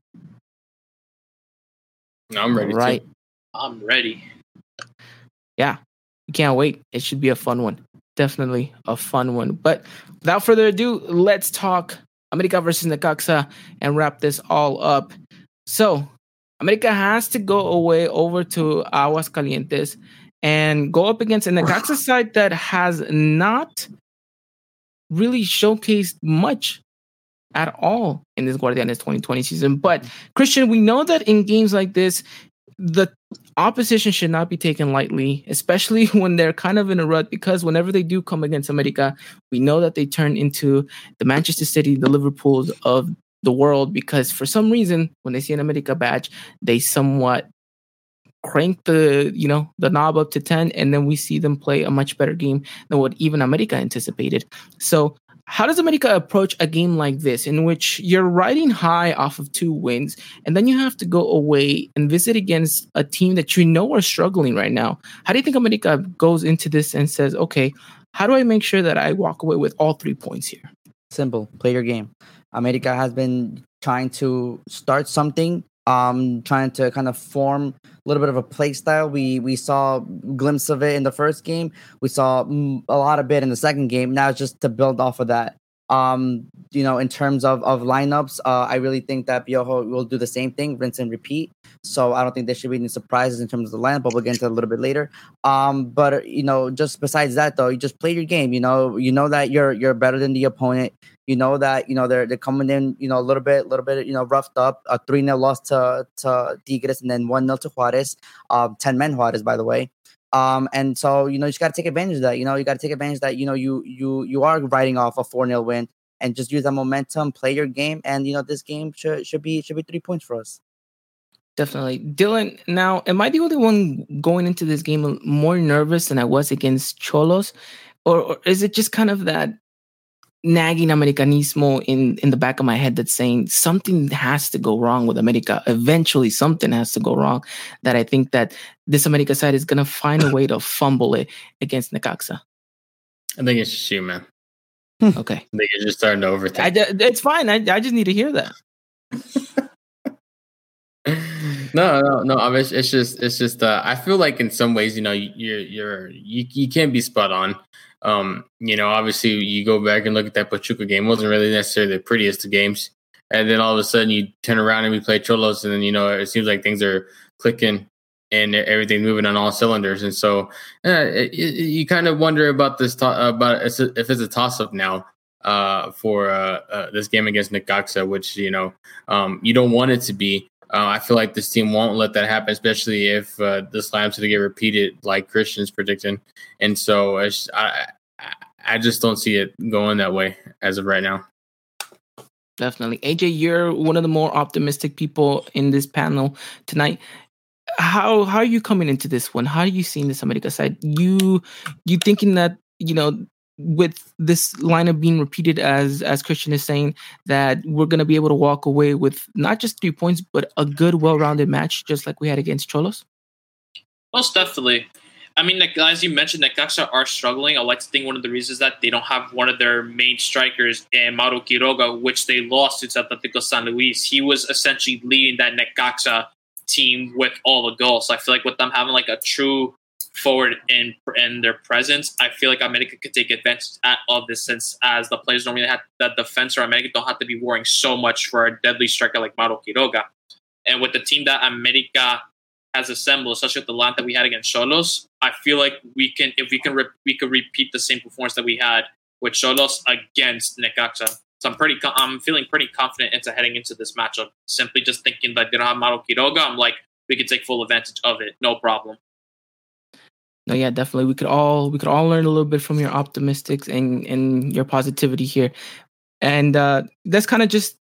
I'm ready. Right. I'm ready. Yeah, we can't wait. It should be a fun one. Definitely a fun one. But without further ado, let's talk America versus Necaxa and wrap this all up. So, America has to go away over to Aguascalientes and go up against a Necaxa side that has not really showcased much at all in this Guardianes 2020 season. But mm-hmm. Christian, we know that in games like this, the opposition should not be taken lightly, especially when they're kind of in a rut, because whenever they do come against America, we know that they turn into the Manchester City, the Liverpools of the world, because for some reason, when they see an America badge, they somewhat crank the you know the knob up to 10 and then we see them play a much better game than what even america anticipated so how does America approach a game like this in which you're riding high off of two wins and then you have to go away and visit against a team that you know are struggling right now? How do you think America goes into this and says, okay, how do I make sure that I walk away with all three points here? Simple. Play your game. America has been trying to start something um, trying to kind of form a little bit of a play style. We we saw glimpse of it in the first game. We saw a lot of it in the second game. Now it's just to build off of that. Um, you know, in terms of of lineups, uh, I really think that Piojo will do the same thing, rinse and repeat. So I don't think there should be any surprises in terms of the lineup, but we'll get into a little bit later. Um, but you know, just besides that though, you just play your game. You know, you know that you're you're better than the opponent. You know that you know they're they're coming in, you know, a little bit, a little bit, you know, roughed up. A three 0 loss to to Tigres, and then one 0 to Juarez. Um, ten men Juarez, by the way. Um, and so you know you just got to take advantage of that. You know you got to take advantage that. You know you you you are riding off a four 0 win, and just use that momentum, play your game, and you know this game should should be should be three points for us. Definitely, Dylan. Now, am I the only one going into this game more nervous than I was against Xolos, or, or is it just kind of that nagging Americanismo in in the back of my head that's saying something has to go wrong with America. Eventually, something has to go wrong. That I think that this America side is gonna find a way to fumble it against Necaxa. I think it's just you, man. Okay, I think you're just starting to overthink. I, it's fine. I, I just need to hear that. no, no, no. I mean, it's, it's just, it's just. Uh, I feel like in some ways, you know, you're, you're, you, you can't be spot on. Um, you know, obviously, you go back and look at that Pachuca game; wasn't really necessarily the prettiest of games. And then all of a sudden, you turn around and we play Xolos, and then you know, it seems like things are clicking and everything moving on all cylinders. And so, uh, it, it, you kind of wonder about this, to- about if it's a toss up now uh, for uh, uh, this game against Necaxa, which you know um, you don't want it to be. Uh, I feel like this team won't let that happen, especially if uh, this lineup's going to get repeated, like Christian's predicting. And so I, I just don't see it going that way as of right now. Definitely, AJ, you're one of the more optimistic people in this panel tonight. How how are you coming into this one? How are you seeing this America side? You you thinking that you know with this lineup being repeated as as Christian is saying that we're going to be able to walk away with not just three points but a good well-rounded match just like we had against Xolos? Most definitely. I mean, as you mentioned, Necaxa are struggling. I like to think one of the reasons that they don't have one of their main strikers, in Mauro Quiroga, which they lost to Atletico San Luis. He was essentially leading that Necaxa team with all the goals. So I feel like with them having like a true forward in in their presence, I feel like America could take advantage of this since as the players don't really have that defense or America don't have to be worrying so much for a deadly striker like Mauro Quiroga. And with the team that America has assembled, especially with the line that we had against Xolos, I feel like we can if we can re- we could repeat the same performance that we had with Xolos against Necaxa. So I'm pretty, I'm feeling pretty confident into heading into this matchup. Simply just thinking that they don't have Mauro Quiroga, I'm like, we can take full advantage of it, no problem. No, yeah, definitely. We could all we could all learn a little bit from your optimistics and and your positivity here, and uh, that's kind of just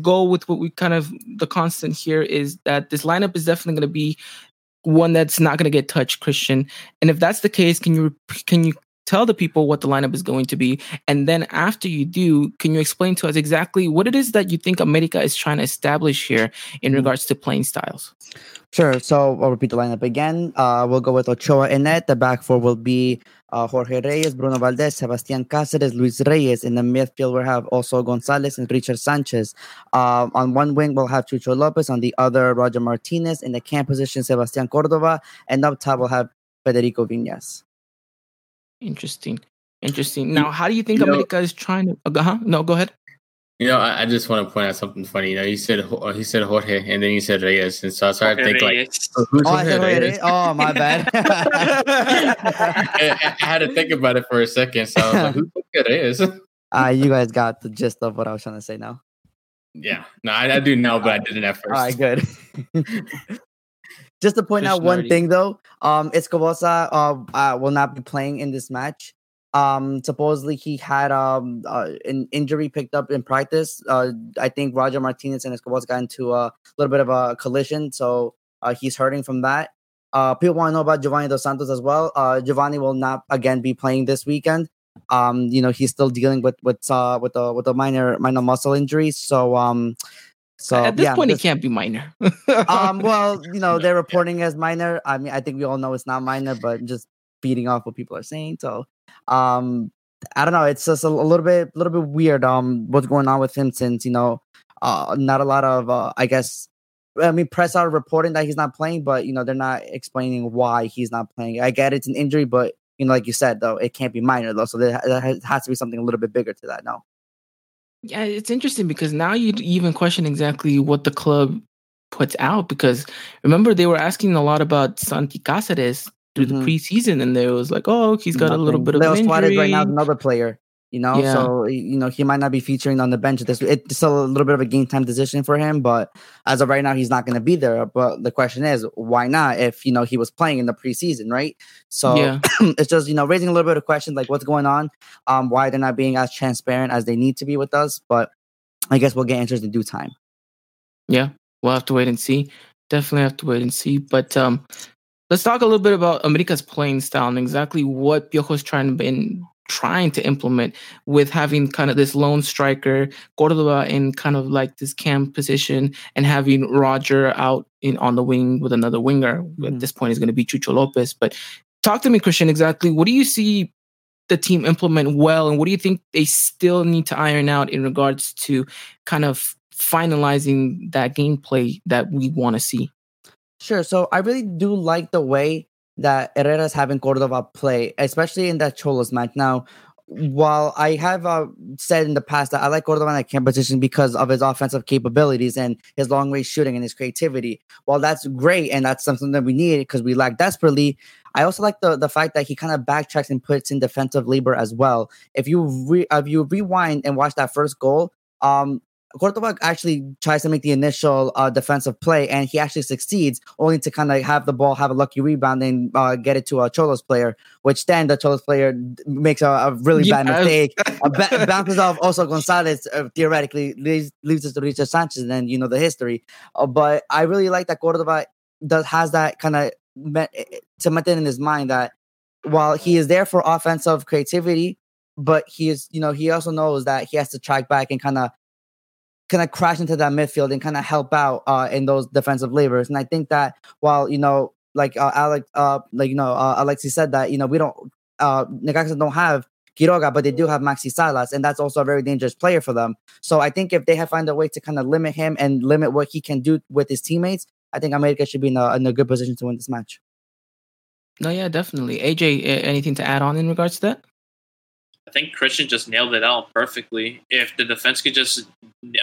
go with what we kind of the constant here is that this lineup is definitely going to be one that's not going to get touched, Christian. And if that's the case, can you can you tell the people what the lineup is going to be. And then after you do, can you explain to us exactly what it is that you think America is trying to establish here in mm-hmm. regards to playing styles? Sure. So I'll repeat the lineup again. Uh, we'll go with Ochoa and net. The back four will be uh, Jorge Reyes, Bruno Valdez, Sebastian Cáceres, Luis Reyes. In the midfield, we'll have also Gonzalez and Richard Sanchez. Uh, on one wing, we'll have Chucho Lopez. On the other, Roger Martinez. In the camp position, Sebastian Cordova. And up top, we'll have Federico Viñas. Interesting. Interesting. Now, how do you think you America know, is trying to? Uh, huh? No, go ahead. You know, I, I, just want to point out something funny. You know, he said he said Jorge, and then he said Reyes, and so I started to think like, oh, who's oh, Jorge Reyes? Reyes? oh, my bad. I, I, had to think about it for a second, so I was like, who's Jorge Reyes? Uh, you guys got the gist of what I was trying to say now. Yeah, no, I, I do know, but I didn't at first. All right, good. Just to point Just out one thing though, um, Escoboza uh, uh, will not be playing in this match. Um, supposedly he had um uh, an injury picked up in practice. Uh, I think Roger Martinez and Escoboza got into a little bit of a collision, so uh, he's hurting from that. Uh, people want to know about Giovanni Dos Santos as well. Uh, Giovanni will not again be playing this weekend. Um, you know he's still dealing with with uh with a with a minor minor muscle injury. So um, so at this yeah, point, this, it can't be minor. um, well, you know, they're reporting as minor. I mean, I think we all know it's not minor, but just beating off what people are saying. So, um, I don't know. It's just a, a little bit, a little bit weird. Um, what's going on with him since you know, uh, not a lot of, uh, I guess. I mean, press are reporting that he's not playing, but you know they're not explaining why he's not playing. I get it's an injury, but you know, like you said, though, it can't be minor though. So there, there has to be something a little bit bigger to that. No. Yeah, it's interesting because now you even question exactly what the club puts out because remember they were asking a lot about Santi Cáceres through mm-hmm. the preseason and there was like, oh, he's got Nothing. a little bit of Leo injury. right now another player you know. Yeah. So you know he might not be featuring on the bench. This it's still a little bit of a game time decision for him, but as of right now, he's not going to be there. But the question is, why not? If you know he was playing in the preseason, right? So yeah. it's just you know raising a little bit of questions like what's going on, um, why they're not being as transparent as they need to be with us. But I guess we'll get answers in due time. Yeah, we'll have to wait and see. Definitely have to wait and see. But um, let's talk a little bit about America's playing style and exactly what Piojo's trying to be in, trying to implement with having kind of this lone striker, Cordova in kind of like this camp position, and having Roger out in on the wing with another winger. Mm-hmm. At this point, is going to be Chucho Lopez. But talk to me, Christian. Exactly, what do you see the team implement well, and what do you think they still need to iron out in regards to kind of finalizing that gameplay that we want to see? Sure. So I really do like the way that Herrera's having Cordova play, especially in that Xolos match. Now, while I have uh, said in the past that I like Cordova in that camp position because of his offensive capabilities and his long range shooting and his creativity, while that's great and that's something that we need because we lack desperately, I also like the the fact that he kind of backtracks and puts in defensive labor as well. If you re, if you rewind and watch that first goal, um, Cordova actually tries to make the initial uh, defensive play, and he actually succeeds, only to kind of have the ball have a lucky rebound and uh, get it to a Xolos player, which then the Xolos player makes a, a really yeah. bad mistake, ba- bounces off also Gonzalez, uh, theoretically leaves, leaves it to Richard Sanchez, and then you know the history. Uh, but I really like that Cordova does has that kind of met, eh, eh, cemented in his mind that while he is there for offensive creativity, but he is, you know, he also knows that he has to track back and kind of kind of crash into that midfield and kind of help out uh, in those defensive labors. And I think that while you know, like uh, Alex, uh, like you know, uh, Alexi said that you know we don't, uh, Necaxa don't have Quiroga, but they do have Maxi Salas, and that's also a very dangerous player for them. So I think if they have find a way to kind of limit him and limit what he can do with his teammates, I think America should be in a, in a good position to win this match. No, yeah, definitely. AJ, anything to add on in regards to that? I think Christian just nailed it out perfectly. If the defense could just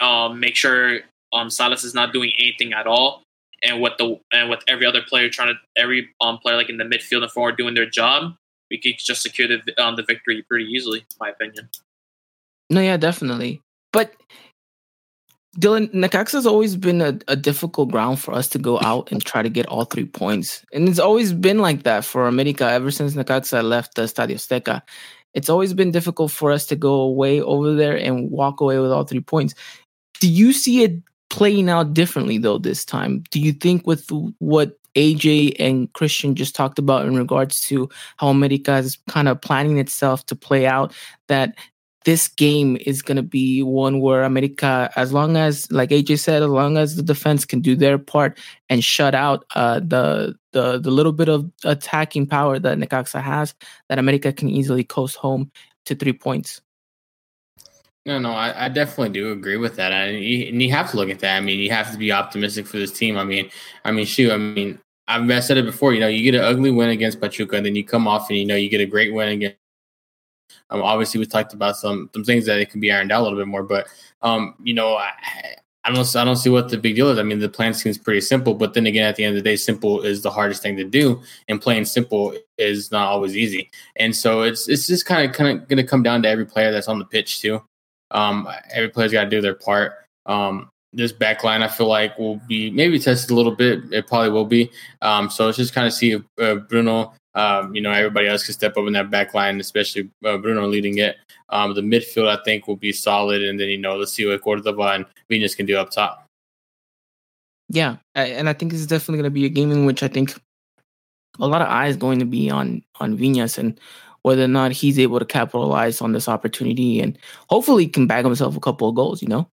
um, make sure um, Salas is not doing anything at all, and with the and with every other player trying to every um, player like in the midfield and forward doing their job, we could just secure the um, the victory pretty easily, in my opinion. No, yeah, definitely. But Dylan, Necaxa has always been a, a difficult ground for us to go out and try to get all three points. And it's always been like that for America ever since Necaxa left the Estadio Azteca. It's always been difficult for us to go away over there and walk away with all three points. Do you see it playing out differently though this time? Do you think with what AJ and Christian just talked about in regards to how America is kind of planning itself to play out that this game is going to be one where America, as long as, like AJ said, as long as the defense can do their part and shut out uh, the the the little bit of attacking power that Necaxa has, that America can easily coast home to three points. No, no, I, I definitely do agree with that, and you, and you have to look at that. I mean, you have to be optimistic for this team. I mean, I mean, shoot, I mean, I've said it before. You know, you get an ugly win against Pachuca, and then you come off and you know you get a great win against um, obviously, we talked about some some things that it can be ironed out a little bit more, but um, you know, I, I don't I don't see what the big deal is. I mean, the plan seems pretty simple, but then again, at the end of the day, simple is the hardest thing to do, and playing simple is not always easy. And so it's it's just kind of kind of going to come down to every player that's on the pitch too. Um, every player's got to do their part. Um, this back line, I feel like, will be maybe tested a little bit. It probably will be. Um, so it's just kind of see if uh, Bruno um, you know, everybody else can step up in that back line, especially uh, Bruno leading it. Um, the midfield, I think, will be solid. And then, you know, let's see what Cordova and Viñas can do up top. Yeah. And I think this is definitely going to be a game in which I think a lot of eyes going to be on on Viñas and whether or not he's able to capitalize on this opportunity and hopefully can bag himself a couple of goals, you know?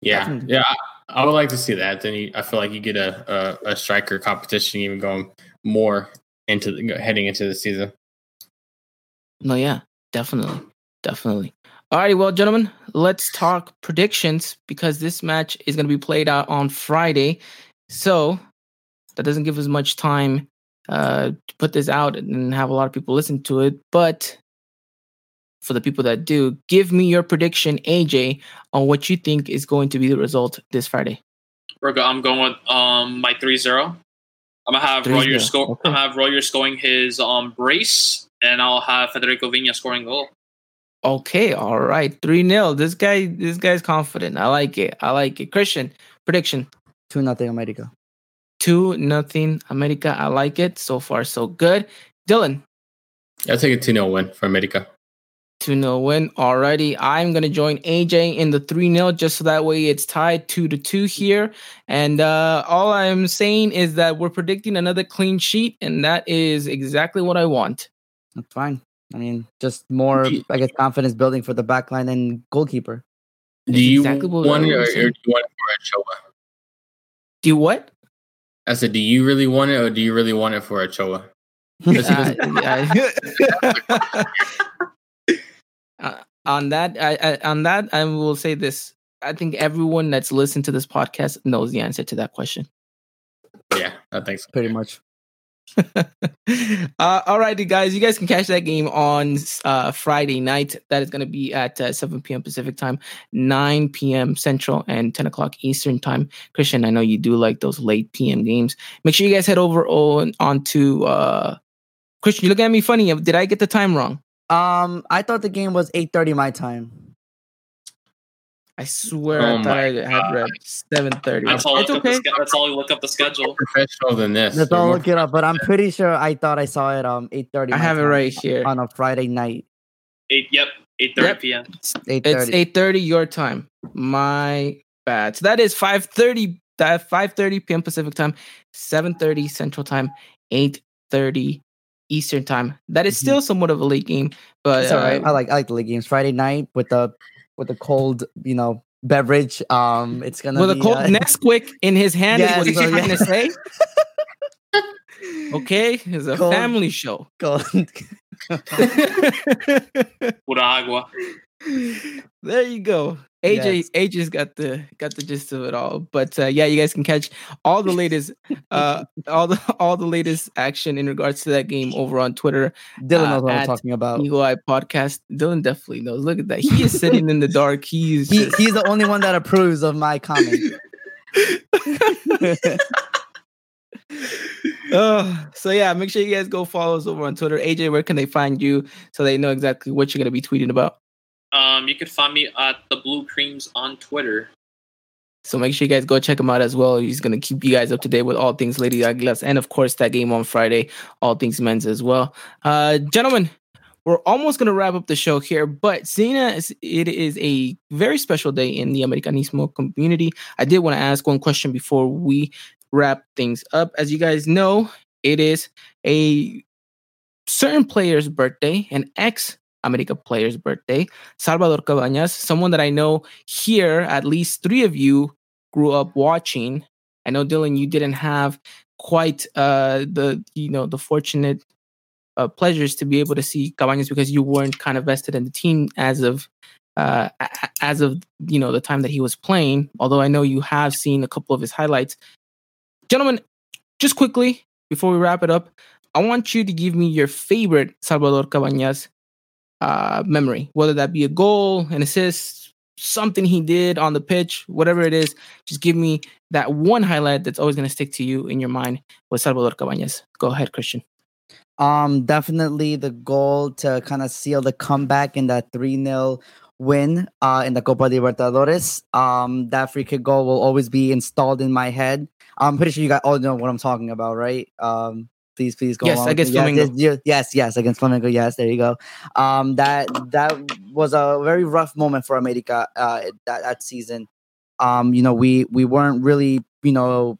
Yeah. Yeah. I would like to see that. Then you, I feel like you get a, a, a striker competition even going more into the, heading into the season. No, yeah, definitely, definitely. All righty, well, gentlemen, let's talk predictions because this match is going to be played out on Friday. So that doesn't give us much time uh, to put this out and have a lot of people listen to it. But for the people that do, give me your prediction, AJ, on what you think is going to be the result this Friday. I'm going with um, my 3 0. I'm gonna have Royer score. Okay. I'm gonna have Royer scoring his um brace, and I'll have Federico Viña scoring goal. Okay, all right, three 0 This guy, this guy's confident. I like it. I like it. Christian prediction: two nothing America. Two nothing America. I like it. So far, so good. Dylan, I'll take a two 0 win for America. 2 0 win already. I'm going to join AJ in the 3 0 just so that way it's tied 2 to 2 here. And uh, all I'm saying is that we're predicting another clean sheet, and that is exactly what I want. That's fine. I mean, just more, I guess, confidence building for the back line and goalkeeper. Do you exactly want it or, or, do you want it for Ochoa? Do you what? I said, do you really want it or do you really want it for Ochoa? Uh, uh, on that, I, I, on that, I will say this: I think everyone that's listened to this podcast knows the answer to that question. Yeah, I think so. Pretty much. uh, all righty, guys. You guys can catch that game on uh, Friday night. That is going to be at uh, 7 p.m. Pacific time, 9 p.m. Central, and 10 o'clock Eastern time. Christian, I know you do like those late p.m. games. Make sure you guys head over on onto uh, Christian. You look at me funny. Did I get the time wrong? Um, I thought the game was eight thirty my time. I swear oh I thought I had read seven thirty. That's all. It's okay. The, that's all. Look up the schedule. Professional than this. That's all. Look it up. But I'm pretty sure I thought I saw it um eight thirty. I have it right here on a Friday night. Eight. Yep. Eight thirty yep. p.m. It's eight thirty your time. My bad. So that is five thirty. That five thirty p.m. Pacific time, seven thirty Central time, eight thirty Eastern time. That is mm-hmm. still somewhat of a late game, but it's uh, I like I like the late games. Friday night with the with the cold, you know, beverage. Um, it's gonna with be, a cold uh, Nesquik in his hand. Yes, is what he's so, trying yeah. to say. okay, it's a cold, family show. Cold. Pura agua. There you go. AJ yes. AJ's got the got the gist of it all. But uh, yeah, you guys can catch all the latest uh all the all the latest action in regards to that game over on Twitter. Dylan knows uh, what I'm talking about. Eagle Eye Podcast. Dylan definitely knows. Look at that. He is sitting in the dark. He's he, he's the only one that approves of my comment. oh, so yeah, make sure you guys go follow us over on Twitter. AJ, where can they find you so they know exactly what you're gonna be tweeting about? Um, you can find me at the Blue Creams on Twitter. So make sure you guys go check him out as well. He's gonna keep you guys up to date with all things Lady Aguilas, and of course that game on Friday, all things men's as well. Uh, gentlemen, we're almost gonna wrap up the show here, but as it is a very special day in the Americanismo community, I did want to ask one question before we wrap things up. As you guys know, it is a certain player's birthday, an ex America player's birthday. Salvador Cabañas, someone that I know here, at least three of you grew up watching. I know Dylan, you didn't have quite uh, the you know the fortunate uh, pleasures to be able to see Cabañas because you weren't kind of vested in the team as of uh, as of you know the time that he was playing. Although I know you have seen a couple of his highlights, gentlemen. Just quickly before we wrap it up, I want you to give me your favorite Salvador Cabañas uh, memory, whether that be a goal, an assist, something he did on the pitch, whatever it is. Just give me that one highlight that's always going to stick to you in your mind with Salvador Cabañas. Go ahead, Christian. Um, definitely the goal to kind of seal the comeback in that 3 0 win uh, in the Copa Libertadores. Um, that free kick goal will always be installed in my head. I'm pretty sure you guys all know what I'm talking about, right? Um, please please go yes along. against yes, Flamengo. Yes, yes yes against Flamengo yes there you go um that that was a very rough moment for America uh that, that season um you know we we weren't really you know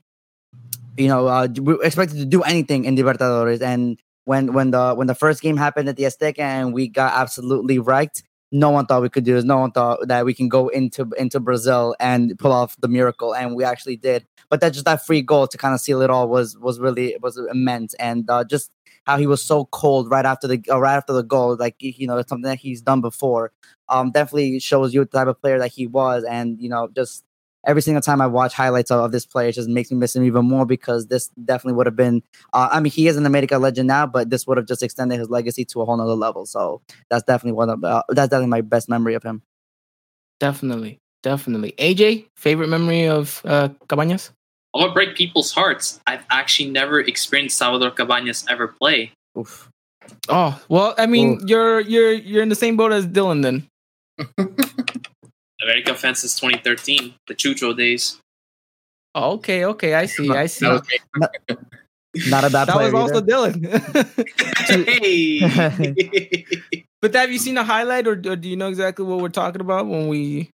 you know uh, we expected to do anything in Libertadores and when when the when the first game happened at the Azteca and we got absolutely wrecked no one thought we could do this. No one thought that we can go into into Brazil and pull off the miracle, and we actually did. But that just that free goal to kind of seal it all was was really was immense, and uh, just how he was so cold right after the uh, right after the goal, like you know, it's something that he's done before. Um, definitely shows you the type of player that he was, and you know, just every single time I watch highlights of, of, this play, it just makes me miss him even more because this definitely would have been. Uh, I mean, he is an America legend now, but this would have just extended his legacy to a whole nother level. So that's definitely one of uh, that's definitely my best memory of him. Definitely, definitely. AJ, favorite memory of uh, Cabañas? I'm gonna break people's hearts. I've actually never experienced Salvador Cabañas ever play. Oof. Oh well, I mean, Oof. you're you're you're in the same boat as Dylan then. American fan since 2013, the Chucho days. Oh, okay, okay, I see, I see. not, not a bad That was either. also Dylan. hey. but have you seen a highlight, or, or, do you know exactly what we're talking about when we?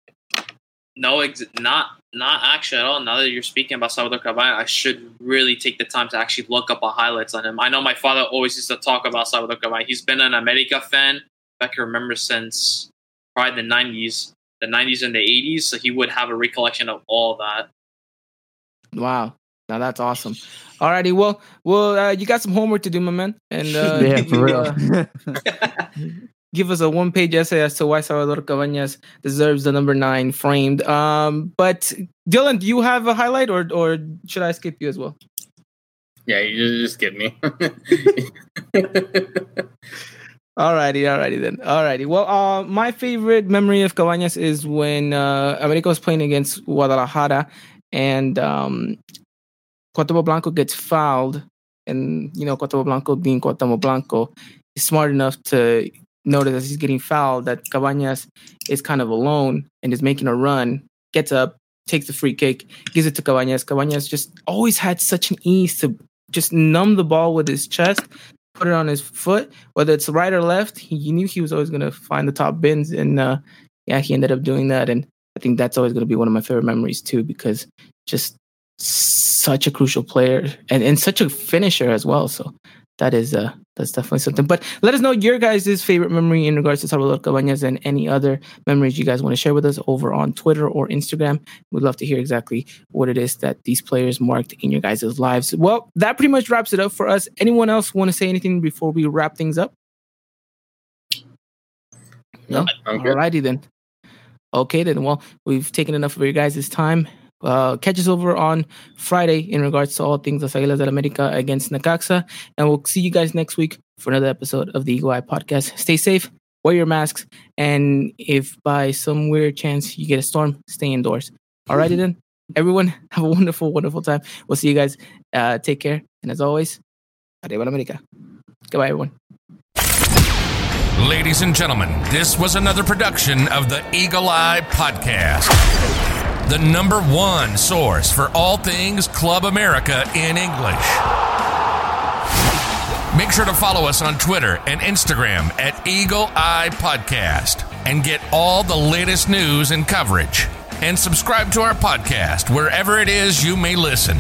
No, ex- not not actually at all. Now that you're speaking about Salvador Cabañas, I should really take the time to actually look up a highlights on him. I know my father always used to talk about Salvador Cabañas. He's been an America fan. I can remember since probably the 90s the 90s and the 80s so he would have a recollection of all that. Wow. Now that's awesome. Alrighty well well uh, you got some homework to do my man and uh, yeah for real. uh, give us a one page essay as to why salvador cabañas deserves the number nine framed. Um but dylan do you have a highlight or or should i skip you as well? Yeah you just skip me Alrighty, alrighty then. Alrighty. Well, uh, my favorite memory of Cabañas is when uh, America was playing against Guadalajara, and um, Cuauhtemoc Blanco gets fouled, and you know Cuauhtemoc Blanco being Cuauhtemoc Blanco is smart enough to notice as he's getting fouled that Cabañas is kind of alone and is making a run, gets up, takes the free kick, gives it to Cabañas. Cabañas just always had such an ease to just numb the ball with his chest put it on his foot, whether it's right or left. He, knew he was always going to find the top bins, and uh, yeah, he ended up doing that. And I think that's always going to be one of my favorite memories too, because just such a crucial player and, and such a finisher as well. So that is uh that's definitely something. But let us know your guys' favorite memory in regards to Salvador Cabañas and any other memories you guys want to share with us over on Twitter or Instagram. We'd love to hear exactly what it is that these players marked in your guys' lives. Well, that pretty much wraps it up for us. Anyone else want to say anything before we wrap things up? No? Alrighty then. Okay then. Well, we've taken enough of your guys' time. Uh, catch us over on Friday in regards to all things Las Águilas del América against Necaxa. And we'll see you guys next week for another episode of the Eagle Eye Podcast. Stay safe, wear your masks, and if by some weird chance you get a storm, stay indoors. Alrighty then. Everyone, have a wonderful, wonderful time. We'll see you guys. Uh, take care. And as always, Arriba la América. Goodbye, everyone. Ladies and gentlemen, this was another production of the Eagle Eye Podcast, the number one source for all things Club America in English. Make sure to follow us on Twitter and Instagram at Eagle Eye Podcast and get all the latest news and coverage. And subscribe to our podcast wherever it is you may listen.